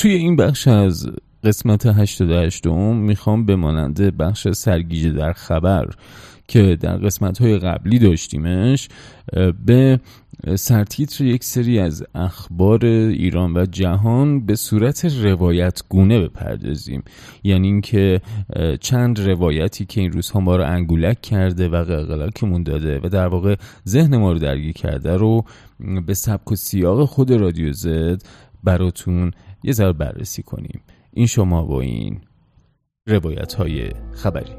توی این بخش از قسمت 88 می‌خوام به ماننده بخش سرگیجه در خبر که در قسمت های قبلی داشتیمش به سرتیتر یک سری از اخبار ایران و جهان به صورت روایت گونه بپردازیم. یعنی اینکه چند روایتی که این روزها ما رو انگولک کرده و قلقلکمون داده و در واقع ذهن ما رو درگیر کرده رو به سبک و سیاق خود رادیو زد براتون یه ذره بررسی کنیم. این شما با این روایت های خبری.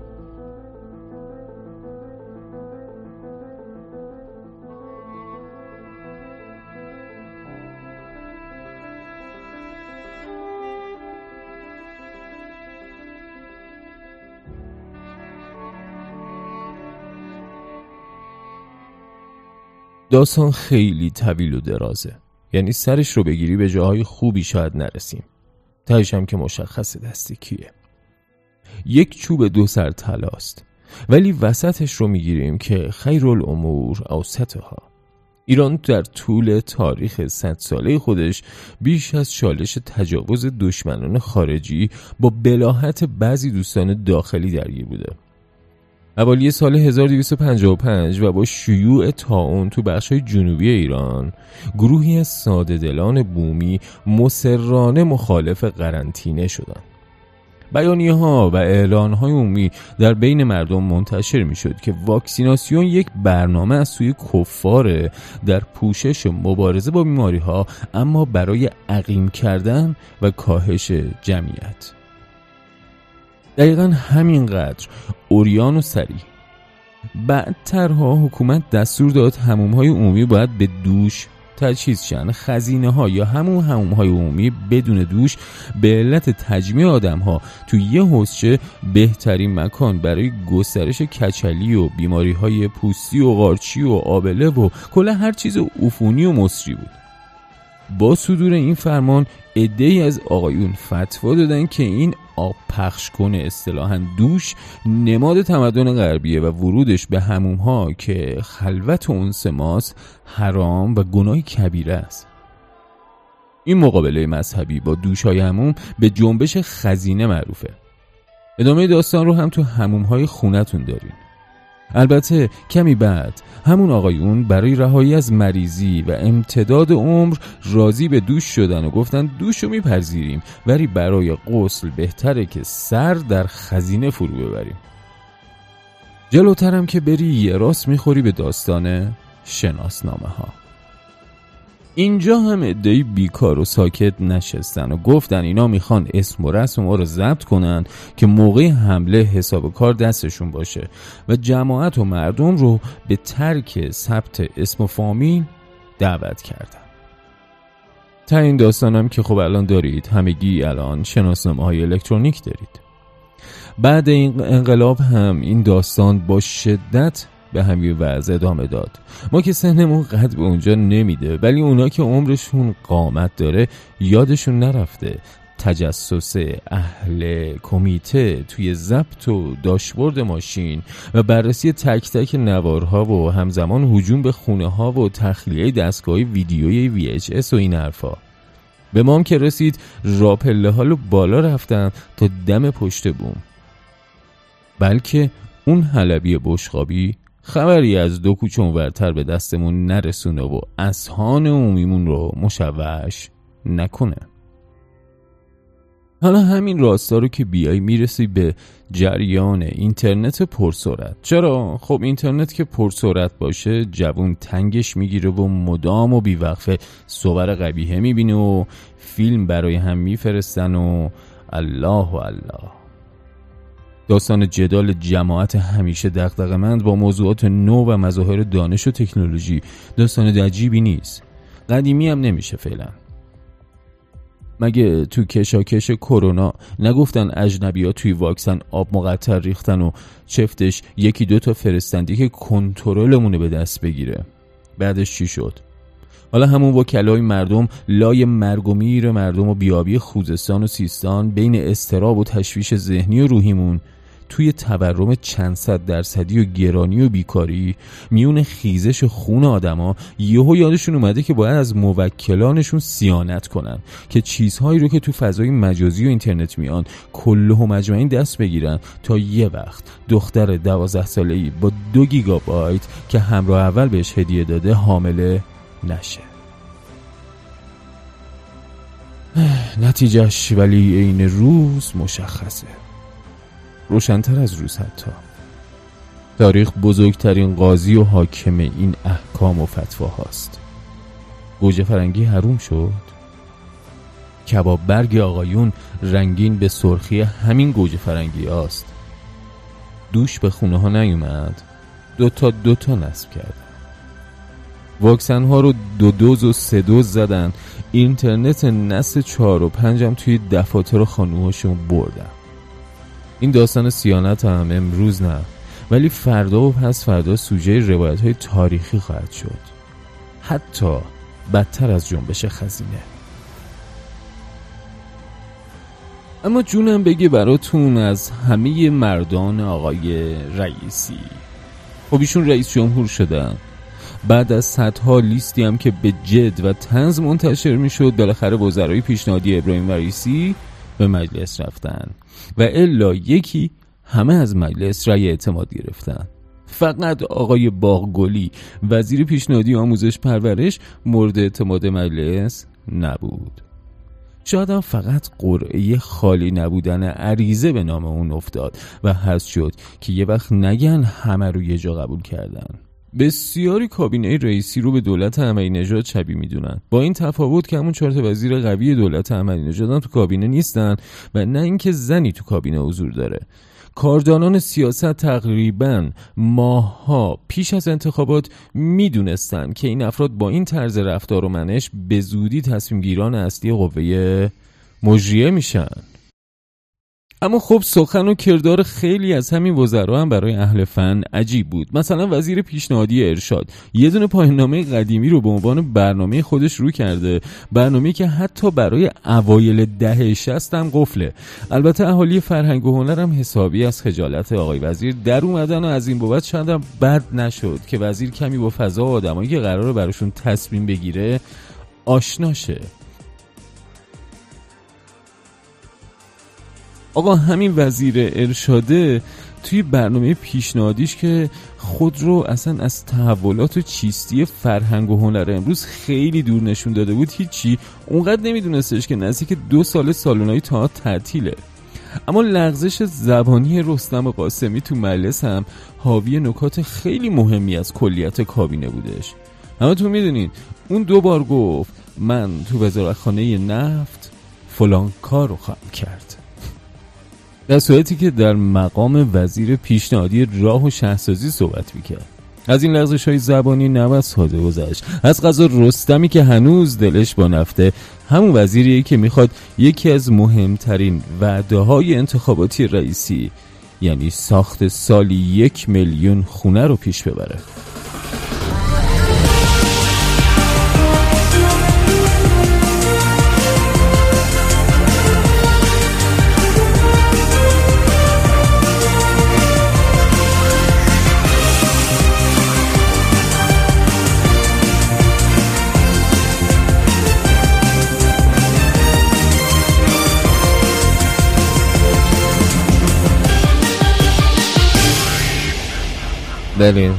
داستان خیلی طویل و درازه. یعنی سرش رو بگیری به جاهای خوبی شاید نرسیم. تایش هم که مشخص دستی کیه. یک چوب دو سر تلاست ولی وسطش رو می‌گیریم که خیر الامور اوسطها. ایران در طول تاریخ صد ساله خودش بیش از چالش تجاوز دشمنان خارجی با بلاحت بعضی دوستان داخلی درگیر بوده. اوالی سال 1255 و با شیوع تاون تو بخشای جنوبی ایران گروهی از ساده دلان بومی مسررانه مخالف قرنطینه شدند. بیانیه ها و اعلان های عمومی در بین مردم منتشر می شد که واکسیناسیون یک برنامه از سوی کفاره در پوشش مبارزه با بیماری ها اما برای عقیم کردن و کاهش جمعیت دقیقا همینقدر. اوریان و سریع بعدترها حکومت دستور داد هموم های عمومی باید به دوش تجهیز شن. خزینه ها یا همون هموم های عمومی بدون دوش به علت تجمیع آدم ها تو یه حسچه بهترین مکان برای گسترش کچلی و بیماری های پوستی و قارچی و آبله و کل هر چیز عفونی و مصری بود. با صدور این فرمان ای از آقایون فتوا دادن که این آب پخش کنه اصطلاحا دوش نماد تمدن غربیه و ورودش به هموم ها که خلوت اون سماس حرام و گناه کبیره است. این مقابله مذهبی با دوش های هموم به جنبش خزینه معروفه. ادامه داستان رو هم تو هموم های خونتون دارین. البته کمی بعد همون آقایون برای رهایی از مریضی و امتداد عمر راضی به دوش شدن و گفتن دوش رو میپذیریم ولی برای غسل بهتره که سر در خزینه فرو ببریم. جلوترم که بری یه راست می‌خوری به داستان شناسنامه ها اینجا هم ادهی بیکار و ساکت نشستن و گفتن اینا می‌خوان اسم و رسم ما رو ضبط کنن که موقع حمله حساب کار دستشون باشه. و جماعت و مردم رو به ترک ثبت اسم و فامیل دعوت کردن. تا این داستانم که خب الان دارید همگی الان شناسنامه های الکترونیک دارید. بعد این انقلاب هم این داستان با شدت به همین وضع ادامه داد. ما که سنمون قد به اونجا نمیده ولی اونا که عمرشون قامت داره یادشون نرفته. تجسس اهل کمیته توی ضبط و داشبورد ماشین و بررسی تک تک نوارها و همزمان هجوم به خونه ها و تخلیه دستگاه ویدیوی VHS و این حرفا. به مام که رسید راپله حالو بالا رفتن تا دم پشت بوم. بلکه اون حلبی بشخابی خبری از دو کوچه ورتر به دستمون نرسونه و اسهان عمومیمون رو مشوش نکنه. حالا همین راستا رو که بیای می‌رسی به جریان اینترنت پرسرعت. چرا؟ خب اینترنت که پرسرعت باشه جوون تنگش می‌گیره و مدام و بیوقفه صور قبیهه می‌بینه و فیلم برای هم میفرستن و الله و الله. داستان جدال جماعت همیشه دغدغه‌مند با موضوعات نو و مظاهر دانش و تکنولوژی. داستان عجیبی نیست. قدیمی هم نمیشه فعلا. مگه تو کشاکش کرونا نگفتن اجنبی ها توی واکسن آب مقطر ریختن و چفتش یکی دو تا فرستندی که کنترلمونه به دست بگیره؟ بعدش چی شد؟ حالا همون وکلای مردم لای مرگ و میر مردم و بیابی خوزستان و سیستان بین استراب و تشویش ذهنی و روحیمون. توی تورم چند صد درصدی و گرانی و بیکاری میون خیزش خون آدما یهو یادشون اومده که باید از موکلانشون سیانت کنن که چیزهایی رو که تو فضای مجازی و اینترنت میان کله و مجمعین دست بگیرن تا یه وقت دختر دوازده ساله ای با دو گیگابایت که همراه اول بهش هدیه داده حامله نشه. نتیجهش ولی عین روز مشخصه. روشنتر از روز حتی. تاریخ بزرگترین قاضی و حاکم این احکام و فتواهاست. گوجه فرنگی حروم شد. کباب برگ آقایون رنگین به سرخی همین گوجه فرنگی هاست. دوش به خونه ها نیومد. دوتا دوتا نصب کردن واکسن ها رو دو دوز و سه دوز زدن. اینترنت نسل چهار و پنجم توی دفاتر خانوهاشون بردن. این داستان سیانت هم امروز نه ولی فردا و پس فردا سوژه روایت های تاریخی خواهد شد. حتی بدتر از جنبش خزینه. اما جونم بگه براتون از همه مردان آقای رئیسی. خب ایشون رئیس جمهور شدن. بعد از صدها لیستی هم که به جد و تنز منتشر می‌شد بالاخره وزرای پیشنهادی ابراهیم رئیسی به مجلس رفتن و الا یکی همه از مجلس رأی اعتماد گرفتن. فقط آقای باغگلی وزیر پیشنهادی آموزش پرورش مورد اعتماد مجلس نبود. شاید هم فقط قرعه خالی نبودن عریضه به نام اون افتاد و هست شد که یه وقت نگن همه رو یه جا قبول کردن. بسیاری کابینه رئیسی رو به دولت احمدی نژاد شبیه می‌دونن. با این تفاوت که همون چهار وزیر قوی دولت احمدی نژاد تو کابینه نیستن و نه اینکه زنی تو کابینه حضور داره. کاردانان سیاست تقریبا ماها پیش از انتخابات می‌دونستن که این افراد با این طرز رفتار و منش به زودی تصمیم گیران اصلی قوه مجریه میشن. اما خب سخن و کردار خیلی از همین وزرا هم برای اهل فن عجیب بود. مثلا وزیر پیشنهادی ارشاد یه دونه پایاننامه قدیمی رو به عنوان برنامه خودش رو کرده. برنامه که حتی برای اوایل دهه شست هم قفله. البته اهالی فرهنگ و هنر هم حسابی از خجالت آقای وزیر در اومدن و از این بابت شاید هم بد نشد که وزیر کمی با فضا و آدمایی که قراره براشون تصمیم بگیره آشناشه آقا همین وزیر ارشاده توی برنامه پیشنهادیش که خود رو اصلا از تحولات و چیستی فرهنگ و هنر امروز خیلی دور نشون داده بود هیچی. اونقدر نمیدونستش که نزدیک دو سال سالونای تا تعطیله. اما لغزش زبانی رستم قاسمی تو مجلس هم حاوی نکات خیلی مهمی از کلیت کابینه بودش. اما تو می‌دونین اون دو بار گفت من تو وزارتخانه نفت فلان کار رو خواهم کرد. در صورتی که در مقام وزیر پیشنهادی راه و شهرسازی صحبت می‌کرد. از این لغزش های زبانی نباید ساده گذشت. از غذا رستمی که هنوز دلش با نفته همون وزیریه که می‌خواد یکی از مهمترین وعده های انتخاباتی رئیسی یعنی ساخت سالی یک میلیون خونه رو پیش ببره. بله.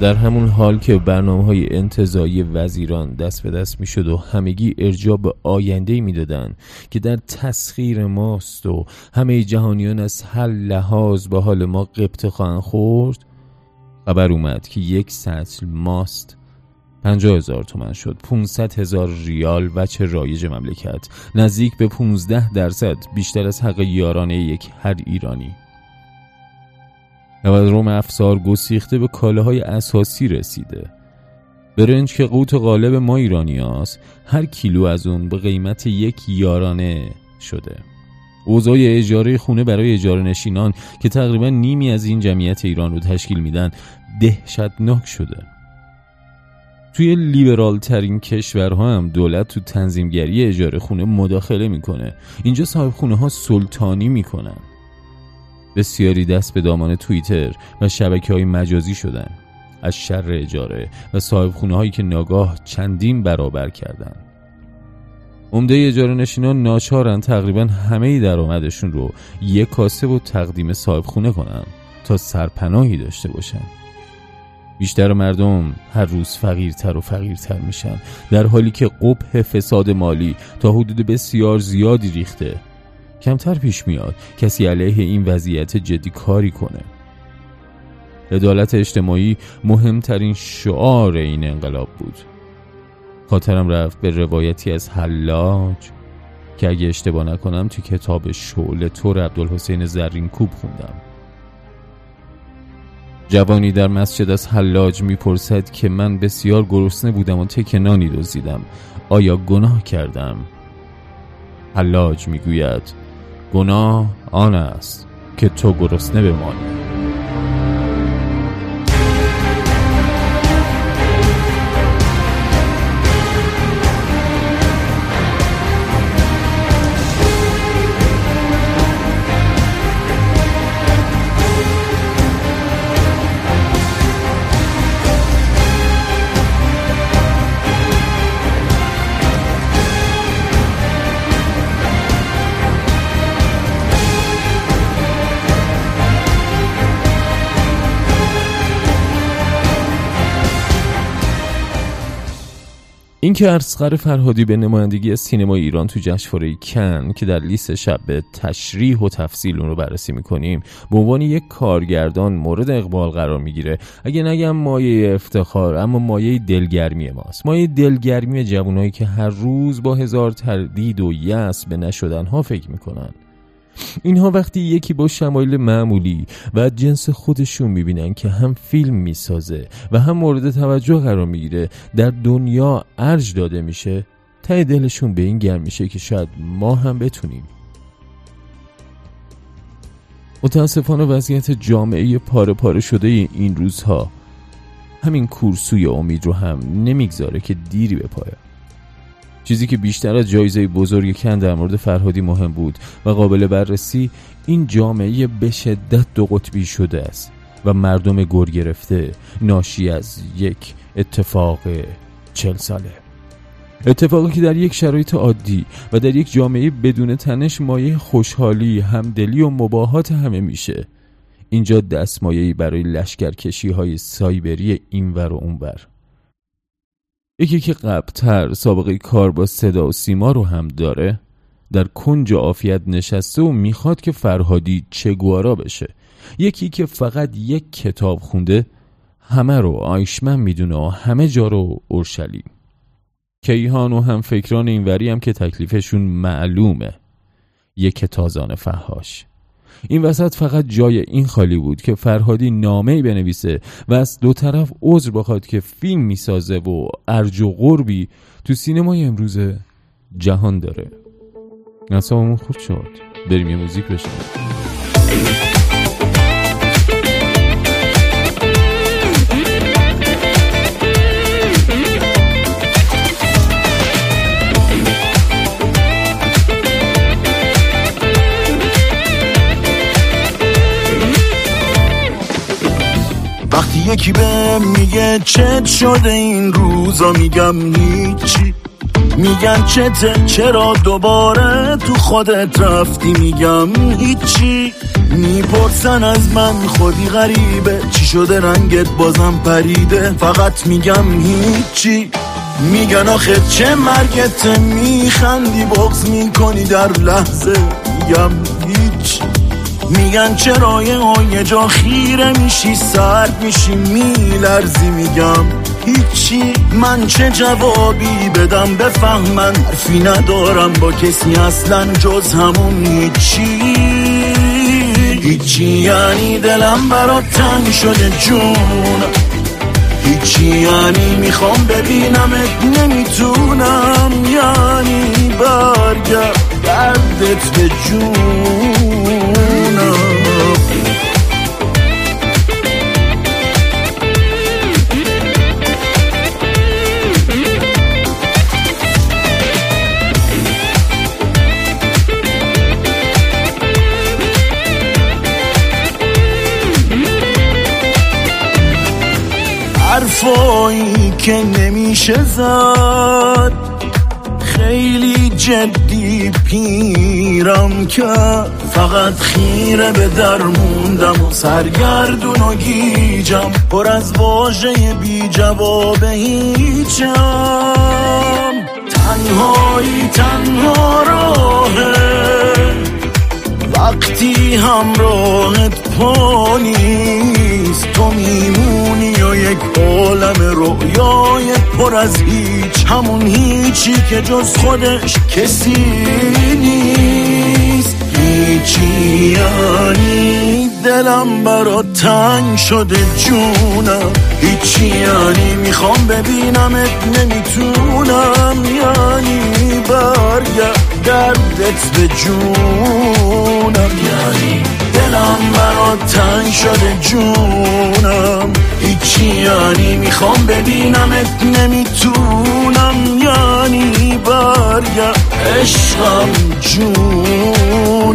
در همون حال که برنامه های انتظایی وزیران دست به دست می شد و همگی ارجاع به آینده می دادن که در تسخیر ماست و همه جهانیان از هر لحاظ با حال ما قبطه خواهند خورد خبر اومد که یک سطل ماست. پنجاه هزار تومن شد. 500 هزار ریال و چه رایج مملکت. نزدیک به 15 درصد بیشتر از حق یارانه یک هر ایرانی. روم افسار گسیخته به کالاهای اساسی رسیده. برنج که قوت غالب ما ایرانی هست هر کیلو از اون به قیمت یک یارانه شده. اوضاع اجاره خونه برای اجاره نشینان که تقریبا نیمی از این جمعیت ایران رو تشکیل میدن دهشتناک شده. توی لیبرال ترین کشورها هم دولت تو تنظیمگری اجاره خونه مداخله می‌کنه. اینجا صاحب خونه ها سلطانی می‌کنن. بسیاری دست به دامان توییتر و شبکه های مجازی شدن از شر اجاره و صاحب خونه هایی که ناگاه چندین برابر کردند. عمده اجاره نشینان ناچارن تقریبا همه درآمدشون رو یک کاسه و تقدیم صاحب خونه کنن تا سرپناهی داشته باشن بیشتر مردم هر روز فقیرتر و فقیرتر میشن در حالی که قبح فساد مالی تا حدود بسیار زیادی ریخته کمتر پیش میاد کسی علیه این وضعیت جدی کاری کنه. عدالت اجتماعی مهمترین شعار این انقلاب بود. خاطرم رفت به روایتی از حلاج که اگه اشتباه نکنم تو کتاب شعله تور عبدالحسین زرین کوب خوندم. جوانی در مسجد از حلاج می‌پرسد که من بسیار گرسنه بودم و تکنانی دزدیدم. آیا گناه کردم؟ حلاج می‌گوید گناه آن است که تو گرسنه بمانی. اینکه ارسقر فرهادی به نمایندگی سینما ایران تو جشنواره کن که در لیست شب به تشریح و تفصیل اون رو بررسی می‌کنیم به عنوان یک کارگردان مورد اقبال قرار می‌گیره. اگه نگم مایه افتخار اما مایه دلگرمی ماست. مایه دلگرمی جوانایی که هر روز با هزار تردید و یأس به نشدنها فکر می‌کنن. اینها وقتی یکی با شمایل معمولی و جنس خودشون می‌بینن که هم فیلم می‌سازه و هم مورد توجه قرار می‌گیره در دنیا ارج داده میشه ته دلشون به این گرم میشه که شاید ما هم بتونیم. متاسفانه وضعیت جامعه پاره پاره شده این روزها همین کورسوی امید رو هم نمی‌گذاره که دیری به پایه چیزی که بیشتر از جایزه بزرگ کن در مورد فرهادی مهم بود و قابل بررسی این جامعه به شدت دو قطبی شده است و مردم گر گرفته ناشی از یک اتفاق چل ساله. اتفاقی که در یک شرایط عادی و در یک جامعه بدون تنش مایه خوشحالی، همدلی و مباهات همه میشه. اینجا دستمایهی برای لشکرکشی های سایبری اینور و اونور. یکی که قبلتر سابقه کار با صدا و سیما رو هم داره در کنج عافیت نشسته و می‌خواد که فرهادی چگوارا بشه. یکی که فقط یک کتاب خونده همه رو آیشمن می‌دونه و همه جا رو اورشلیم. کیهان و هم فکران اینوری هم که تکلیفشون معلومه. یک تازان فهاش این وسط فقط جای این خالی بود که فرهادی نامه بنویسه و از دو طرف عذر بخواد که فیلم می‌سازه و ارج و غربی تو سینمای امروز جهان داره. نصابمون خوب شد. بریم یه موزیک بشنیم یکی به میگه چت شده این روزا؟ میگم هیچی. میگن چته؟ چرا دوباره تو خودت رفتی؟ میگم هیچی. می‌پرسن از من خودی غریبه. چی شده رنگت بازم پریده؟ فقط میگم هیچی. میگن آخه چه مرگت میخندی؟ بغز می‌کنی در لحظه. میگم میگن چرا یه جا خیره میشی سرد میشی میلرزی. میگم هیچی. من چه جوابی بدم؟ بفهمن. حرفی ندارم با کسی. اصلا جز همون هیچی. هیچی یعنی دلم برات تنگ شده جون. هیچی یعنی می‌خوام ببینمت. نمی‌تونم. یعنی برگرد دردت به uno. حرفایی که نمیشه زد خیلی جدی پیرم که فقط خیره به در موندم و سرگردون و گیجم. پر از واژه بی جواب هیچم. تنهایی تنها راهه. وقتی همراهت پا نیست تو میمونی یک عالم رویای پر از هیچ همون هیچی که جز خودش کسی نیست. هیچی یعنی دلم برا تنگ شده جونم. هیچی یعنی می‌خوام ببینمت نمی‌تونم یعنی برگرد دردت به جونم. یعنی دلم برا تنگ شده جونم. هیچی یعنی می‌خوام ببینمت نمی‌تونم یعنی برگرد عشقم جونم.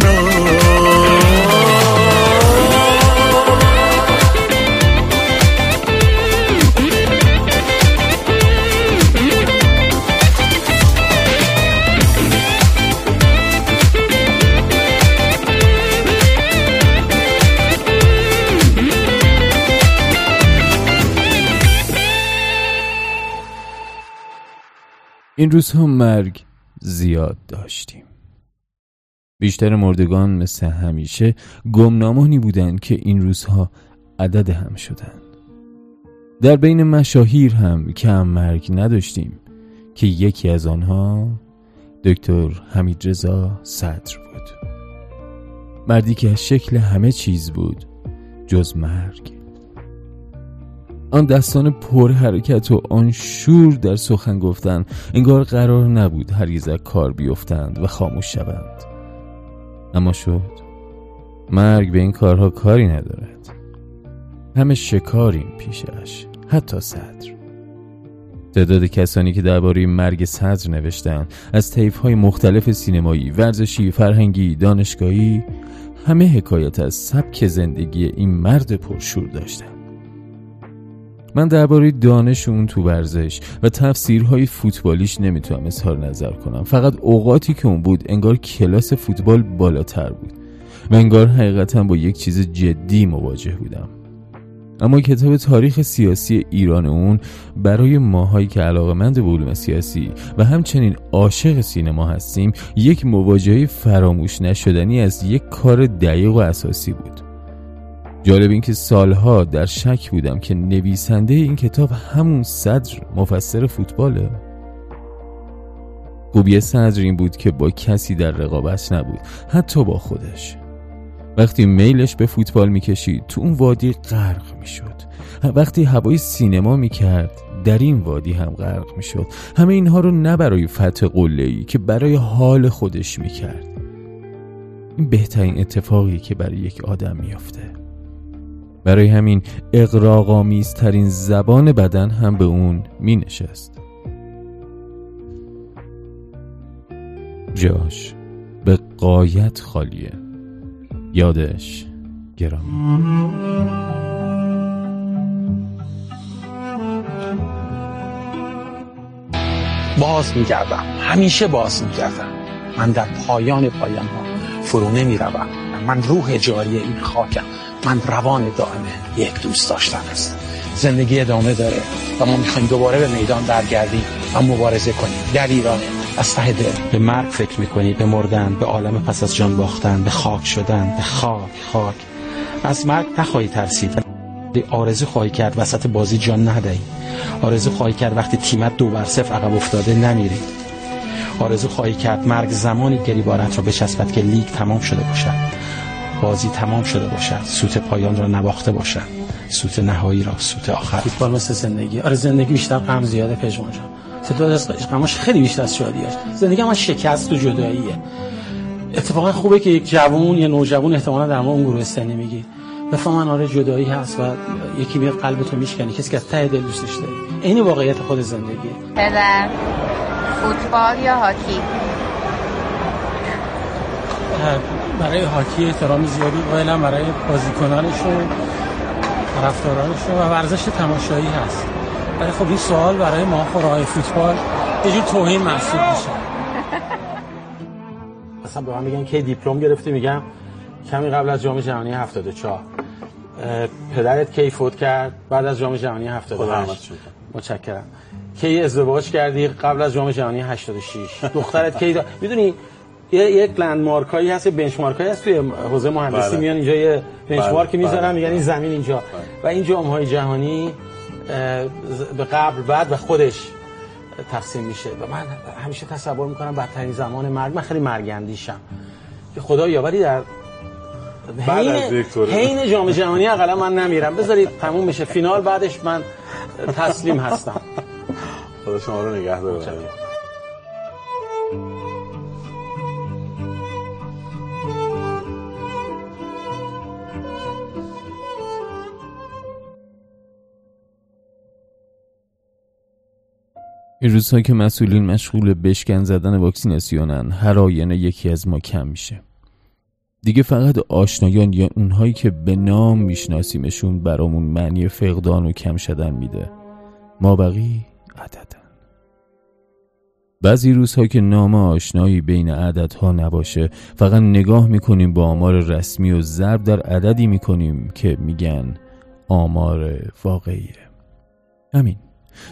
این روزها مرگ زیاد داشتیم. بیشتر مردگان مثل همیشه گمنامانی بودند که این روزها عدد هم شدند. در بین مشاهیر هم کم مرگ نداشتیم که یکی از آنها دکتر حمید رضا صدر بود. مردی که از شکل همه چیز بود جز مرگ. آن دستان پر حرکت و آن شور در سخن گفتن. انگار قرار نبود هرگز کار بیفتند و خاموش شوند. اما شد. مرگ به این کارها کاری ندارد. همه شکاریم پیشش حتی صدر. تعداد کسانی که درباره مرگ صدر نوشتند از های مختلف سینمایی، ورزشی، فرهنگی، دانشگاهی همه حکایت از سبک زندگی این مرد پرشور داشتند. من درباره دانش اون تو ورزش و تفسیرهای فوتبالیش نمی‌تونم اظهار نظر کنم. فقط اوقاتی که اون بود انگار کلاس فوتبال بالاتر بود. و انگار حقیقتا با یک چیز جدی مواجه بودم. اما کتاب تاریخ سیاسی ایران اون برای ماهایی که علاقمند به علوم سیاسی و همچنین عاشق سینما هستیم یک مواجهه فراموش نشدنی از یک کار دقیق و اساسی بود. جالب این که سالها در شک بودم که نویسنده این کتاب همون صدر مفسر فوتباله. خوبی صدر این بود که با کسی در رقابت نبود حتی با خودش. وقتی میلش به فوتبال می‌کشید تو اون وادی غرق می‌شد. وقتی هوای سینما می‌کرد در این وادی هم غرق می‌شد. همه اینها رو نه برای فتح قله که برای حال خودش می‌کرد. این بهترین اتفاقی که برای یک آدم میافته. برای همین اقراغامیزترین زبان بدن هم به اون می نشست جاش به قایت خالیه. یادش گرامی باز میگردم. همیشه باز میگردم. من در پایان پایان ها فرو من روح جاری این خاکم. من روان دائمه یک دوست داشتن است. زندگی ادامه داره و ما می‌خوایم دوباره به میدان برگردیم و مبارزه کنیم در ایران. از ته به مرگ فکر می‌کنی به مردن به عالم پس از جان باختن به خاک شدن به خاک خاک. از مرگ نخواهی ترسید. آرزو خواهی کرد وسط بازی جان ندهی. آرزو خواهی کرد وقتی تیمت دو بر صفر عقب افتاده نمیری. آرزو خواهی کرد مرگ زمانی گریبارت را بچسبد که لیگ تمام شده باشد. بازی تمام شده باشد. سوت پایان را نباخته باشد. سوت نهایی را سوت آخر. فوتبال مثل زندگی. آره زندگی بیشتر غم زیاده پژمان جان. تعداد از غمش خیلی بیشتر از شادیاش زندگی هم شکست و جداییه. اتفاقا خوبه که یک جوون یا نوجوان احتمالا در ما اون گروه سنی میگی. بفهمن آره جدایی هست و یکی میاد قلبتو میشکنه. کسی که از ته دل دوستش داری این واقعیت خود زندگی. پدر فوتبال یا هاکی؟ برای هاکی احترام زیادی قائلم برای بازیکنانش و طرفدارانش و ورزش تماشایی هست. ولی خب این سوال برای ما خورای فوتبال یه جور توهین محسوب میشه. مثلا به من میگن که دیپلم گرفتی میگم کمی قبل از جام جهانی 74 پدرت کی فوت کرد بعد از جام جهانی 78 متشکرم. کی ازدواج کردی قبل از جام جهانی 86 دخترت کی دا... می‌دونی یه یک لندمارک هایی هست بنچمارک هایی هست توی حوزه مهندسی. بله. میان اینجا یه بنچمارکی بله. می‌ذارن بله. میگن این زمین اینجا. و این جام های جهانی به قبل بعد و خودش تقسیم میشه. و من همیشه تصور می‌کنم بدترین زمان مرگ. من خیلی مرگندیشم که خدا یاوری در حین-. حین جام جهانی اقلا من نمیرم. بذارید تموم بشه. فینال بعدش من تسلیم هستم. خدا شما رو نگه داره این روزها که مسئولین مشغول بشکن زدن واکسیناسیونن هر آینه یکی از ما کم میشه. دیگه فقط آشنایان یا اونهایی که به نام میشناسیمشون برامون معنی فقدان و کم شدن میده. ما بقی عددن. بعضی روزها که نام آشنایی بین عددها نباشه فقط نگاه می‌کنیم با آمار رسمی و ضرب در عددی می‌کنیم که میگن آمار واقعیه. همین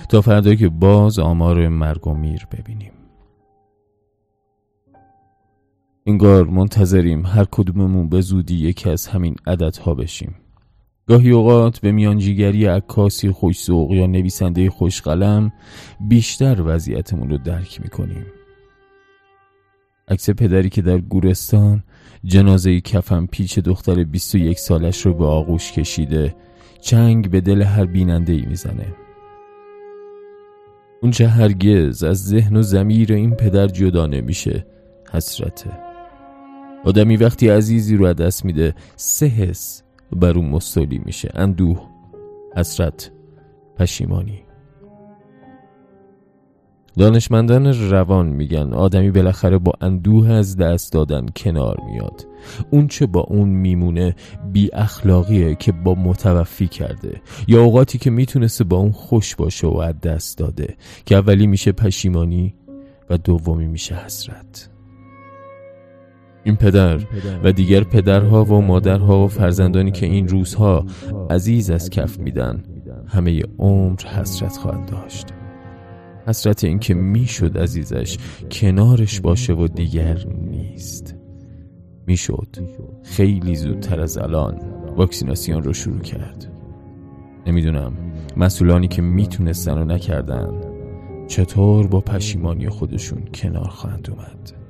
تا فردا که باز آمار مرگ و میر ببینیم. انگار منتظریم هر کدوممون به زودی یکی از همین عددها بشیم. گاهی اوقات به میانجیگری عکاسی خوش‌ذوق یا نویسنده خوشقلم بیشتر وضعیتمون رو درک می‌کنیم. عکس پدری که در گورستان جنازه کفن پیچ دختر 21 سالش رو به آغوش کشیده چنگ به دل هر بیننده ای می‌زنه. اون چه هرگز از ذهن و زمیر این پدر جدا نمیشه حسرته. آدمی وقتی عزیزی رو دست میده سه حس بر اون مستولی میشه. اندوه حسرت پشیمانی. دانشمندان روان میگن آدمی بالاخره با اندوه از دست دادن کنار میاد. اون چه با اون میمونه بی اخلاقیه که با متوفی کرده. یا اوقاتی که می‌تونسته با اون خوش باشه و از دست داده. که اولی میشه پشیمانی و دومی میشه حسرت. این پدر و دیگر پدرها و مادرها و فرزندانی که این روزها عزیز از کف میدن. همه عمر حسرت خواهند داشت. حسرت این که می‌شد عزیزش کنارش باشه و دیگر نیست. می‌شد. خیلی زودتر از الان واکسیناسیون رو شروع کرد. نمی‌دونم مسئولانی که می‌تونستن و نکردن چطور با پشیمانی خودشون کنار خواهند اومد.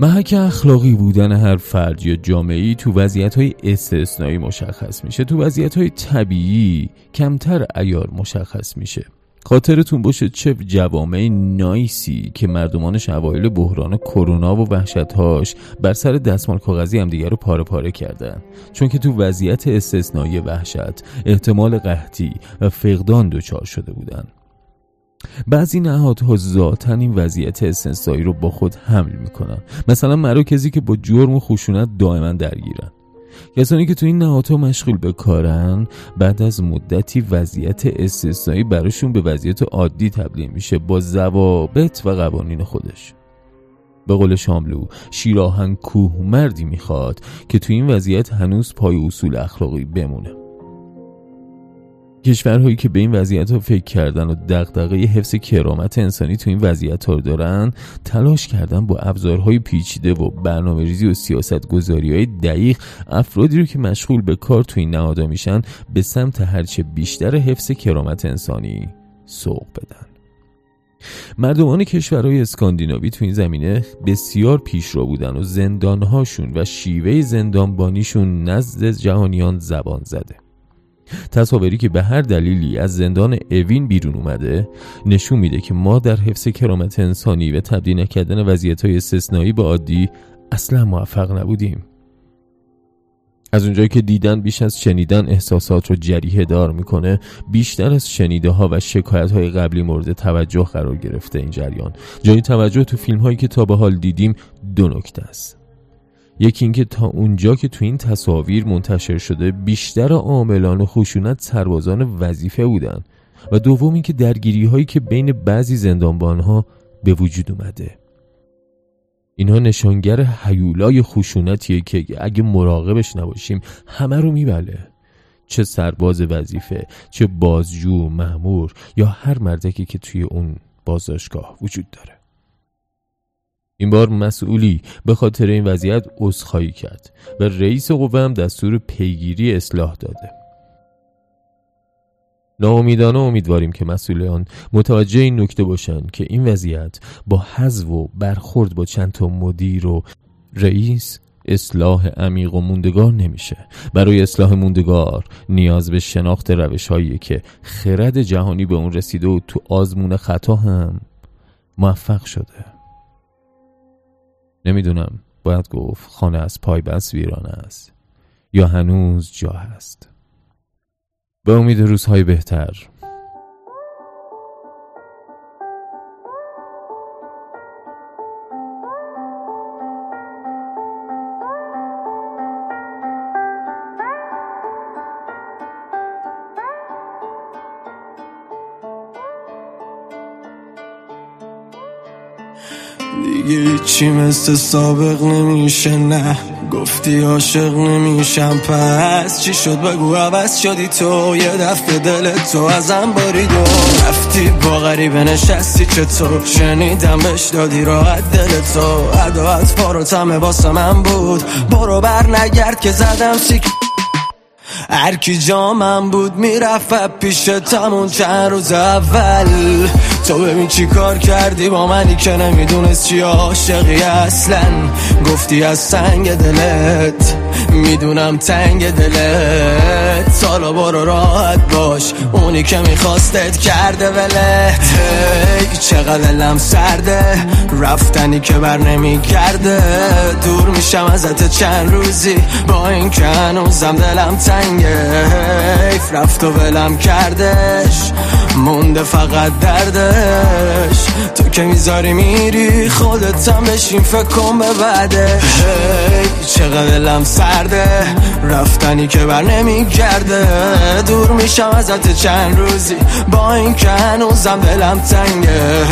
محک اخلاقی بودن هر فرد یا جامعی تو وضعیت های استثنایی مشخص میشه. تو وضعیت های طبیعی کمتر ایار مشخص میشه. خاطرتون باشه چه جوامع نایسی که مردمانش اوایل بحران کرونا و وحشتهاش بر سر دستمال کاغذی هم دیگر رو پاره پاره کردن. چون که تو وضعیت استثنایی وحشت احتمال قحطی و فقدان دچار شده بودن. بعضی نهادها ذاتا این وضعیت استثنایی رو با خود حمل می‌کنن. مثلا مراکزی که با جرم و خشونت دائما درگیرن. کسانی که تو این نهادها مشغول به کارن بعد از مدتی وضعیت استثنایی براشون به وضعیت عادی تبدیل میشه با ضوابط و قوانین خودش. به قول شاملو شیراهن کوه مردی می‌خواد که تو این وضعیت هنوز پای اصول اخلاقی بمونه. کشورهایی که به این وضعیت ها فکر کردن و دغدغه حفظ کرامت انسانی تو این وضعیت ها دارن تلاش کردن با ابزارهای پیچیده و برنامه ریزی و سیاست گذاری های دقیق افرادی رو که مشغول به کار تو این نهادها میشن به سمت هرچه بیشتر حفظ کرامت انسانی سوق بدن. مردمان کشورهای اسکاندیناوی تو این زمینه بسیار پیشرو بودن و زندانهاشون و شیوه زندانبانیشون نزد جهانیان زبان زده. تصاویری که به هر دلیلی از زندان اوین بیرون اومده نشون میده که ما در حفظ کرامت انسانی و تبدیل نکردن وضعیت های استثنایی به عادی اصلا موفق نبودیم. از اونجایی که دیدن بیش از شنیدن احساسات رو جریه دار می‌کنه بیشتر از شنیده ها و شکایت های قبلی مورد توجه قرار گرفته این جریان. جای توجه تو فیلم هایی که تا به حال دیدیم دو نکته است. یکی اینکه تا اونجا که تو این تصاویر منتشر شده بیشتر عاملان خشونت سربازان وظیفه بودن و دوم اینکه درگیری هایی که بین بعضی زندانبان ها به وجود اومده. اینها نشانگر حیولای خشونتیه که اگه مراقبش نباشیم همه رو میبله. چه سرباز وظیفه چه بازجو مهمور یا هر مردکی که توی اون بازداشتگاه وجود داره. این بار مسئولی به خاطر این وضعیت عذرخواهی کرد و رئیس قوه هم دستور پیگیری اصلاح داده. ناامیدانه امیدواریم که مسئولان متوجه این نکته باشند که این وضعیت با حذف و برخورد با چند تا مدیر و رئیس اصلاح عمیق و موندگار نمیشه. برای اصلاح موندگار نیاز به شناخت روش هایی که خرد جهانی به اون رسیده و تو آزمون خطا هم موفق شده. نمی‌دونم باید گفت خانه از پای بس ویران است یا هنوز جا هست. به امید روزهای بهتر. دیگه چی مثل سابق نمیشه نه. گفتی عاشق نمیشم پس چی شد؟ بگو عوض شدی تو. یه دفعه دل تو ازم بارید و رفتی با غریبه نشستی چطور؟ شنیدم بش دادی راحت دل تو. عداعت فارو تمه واسه من بود. برو بر نگرد که زدم سیک. هر کی جامم بود می‌رفت پیش تمون چند روز اول تو ببین چی کار کردی با منی که نمی‌دونست چی عاشقی اصلا. گفتی از سنگ دلت می‌دونم تنگ دلت. سالا برو راحت باش اونی که میخواستت کرده ولت هی چقدر دلم سرده رفتنی که بر نمیگرده. دور میشم ازت چند روزی با این که هنوزم دلم تنگه. حیف رفت و ولم کردش. مونده فقط دردش. تو که می‌ذاری میری خودتم بشین فکر کن به بعده چقدر دلم سرده. رفتنی که بر نمیگرده. دور میشم ازت چند روزی. با این که هنوزم دلم تنگه.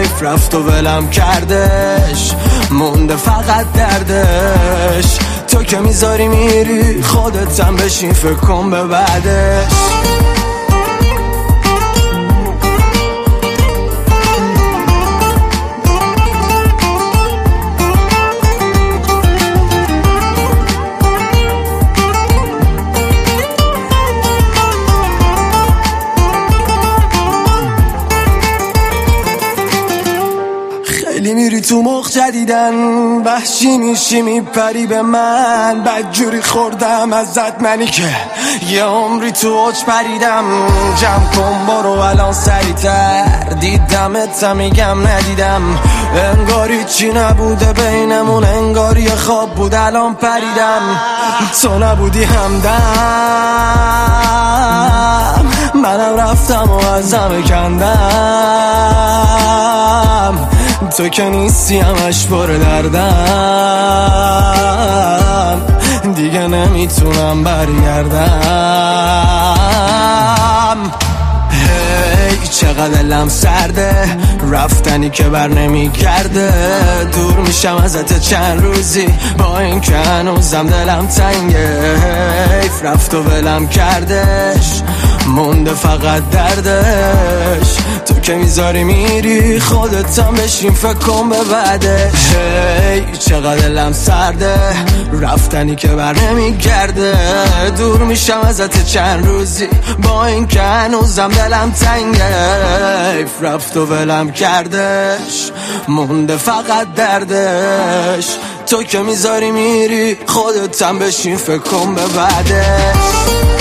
حیف رفت و ولم کردش. مونده فقط دردش. تو که می‌ذاری میری خودتم بشین فکر کن به بعدش تو مخ جدیدن وحشی میشی میپری به من. بدجوری خوردم ازت منی که یه عمری تو اوج پریدم. جمع کن برو الان سریتر دیدمت میگم ندیدم. انگاری چی نبوده بینمون انگاری خواب بود الان پریدم. تو نبودی همدم. منم رفتم و ازم کندم. تو که نیستی همش پر دردم. دیگه نمی‌تونم برگردم. هی چقدر دلم سرده رفتنی که بر نمیگرده. دور میشم ازت چند روزی. با این که هنوزم دلم تنگه. حیف رفت و ولم کردش. مونده فقط دردش. تو که می‌ذاری میری خودتم بشین فکر کن به بعدش هی چقدر دلم سرده. رفتنی که بر نمیگرده. دور میشم ازت چند روزی. با این که هنوزم دلم تنگه. رفت و ولم کردش. مونده فقط دردش. تو که می‌ذاری میری خودتم بشین فکر کن به بعدش